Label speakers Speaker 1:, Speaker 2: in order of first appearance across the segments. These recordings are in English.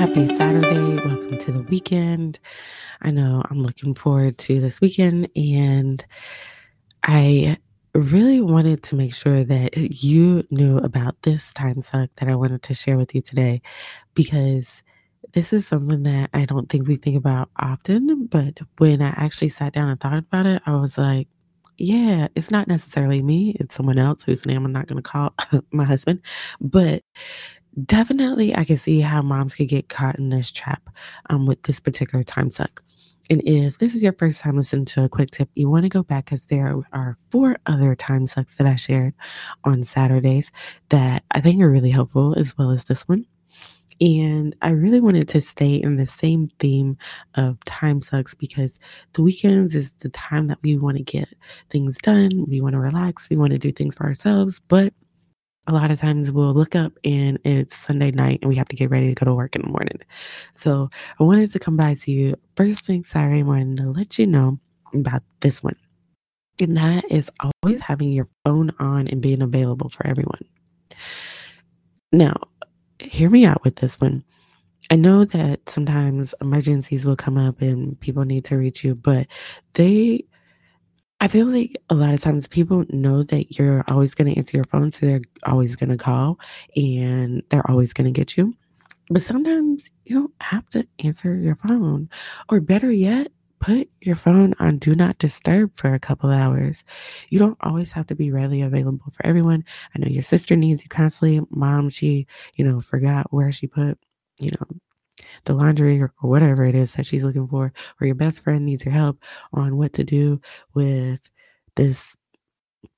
Speaker 1: Happy Saturday. Welcome to the weekend. I know I'm looking forward to this weekend, and I really wanted to make sure that you knew about this time suck that I wanted to share with you today because this is something that I don't think we think about often. But when I actually sat down and thought about it, I was like, yeah, it's not necessarily me, it's someone else whose name I'm not going to call my husband. But definitely, I can see how moms could get caught in this trap um, with this particular time suck. And if this is your first time listening to a quick tip, you want to go back because there are four other time sucks that I shared on Saturdays that I think are really helpful, as well as this one. And I really wanted to stay in the same theme of time sucks because the weekends is the time that we want to get things done. We want to relax. We want to do things for ourselves. But a lot of times we'll look up and it's Sunday night and we have to get ready to go to work in the morning. So I wanted to come by to you first thing Saturday morning to let you know about this one. And that is always having your phone on and being available for everyone. Now, hear me out with this one. I know that sometimes emergencies will come up and people need to reach you, but they I feel like a lot of times people know that you're always going to answer your phone, so they're always going to call and they're always going to get you. But sometimes you don't have to answer your phone. Or better yet, put your phone on do not disturb for a couple hours. You don't always have to be readily available for everyone. I know your sister needs you constantly. Mom, she, you know, forgot where she put, you know, the laundry or, or whatever it is that she's looking for, or your best friend needs your help on what to do with this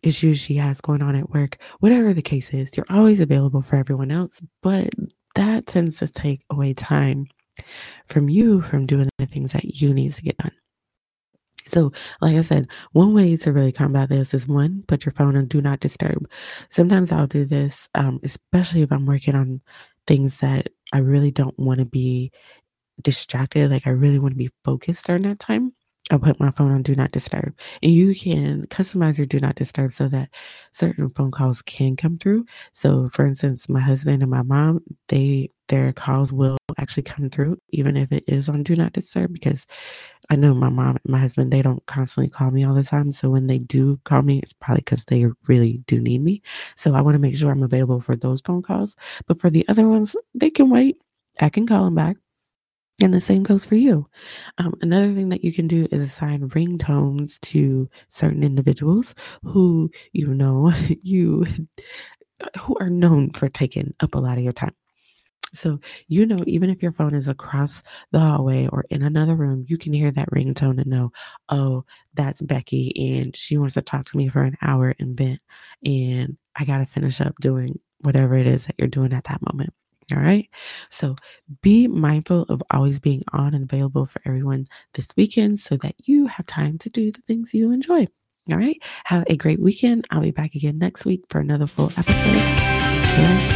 Speaker 1: issue she has going on at work, whatever the case is, you're always available for everyone else, but that tends to take away time from you from doing the things that you need to get done. So, like I said, one way to really combat this is one, put your phone on do not disturb. Sometimes I'll do this, um, especially if I'm working on things that I really don't want to be distracted. Like I really want to be focused during that time. I'll put my phone on do not disturb. And you can customize your do not disturb so that certain phone calls can come through. So for instance, my husband and my mom, they their calls will actually come through even if it is on do not disturb because I know my mom and my husband, they don't constantly call me all the time. So when they do call me, it's probably because they really do need me. So I want to make sure I'm available for those phone calls. But for the other ones, they can wait. I can call them back. And the same goes for you. Um, another thing that you can do is assign ringtones to certain individuals who you know you who are known for taking up a lot of your time. So, you know, even if your phone is across the hallway or in another room, you can hear that ringtone and know, oh, that's Becky and she wants to talk to me for an hour and bed. And I got to finish up doing whatever it is that you're doing at that moment. All right. So be mindful of always being on and available for everyone this weekend so that you have time to do the things you enjoy. All right. Have a great weekend. I'll be back again next week for another full episode.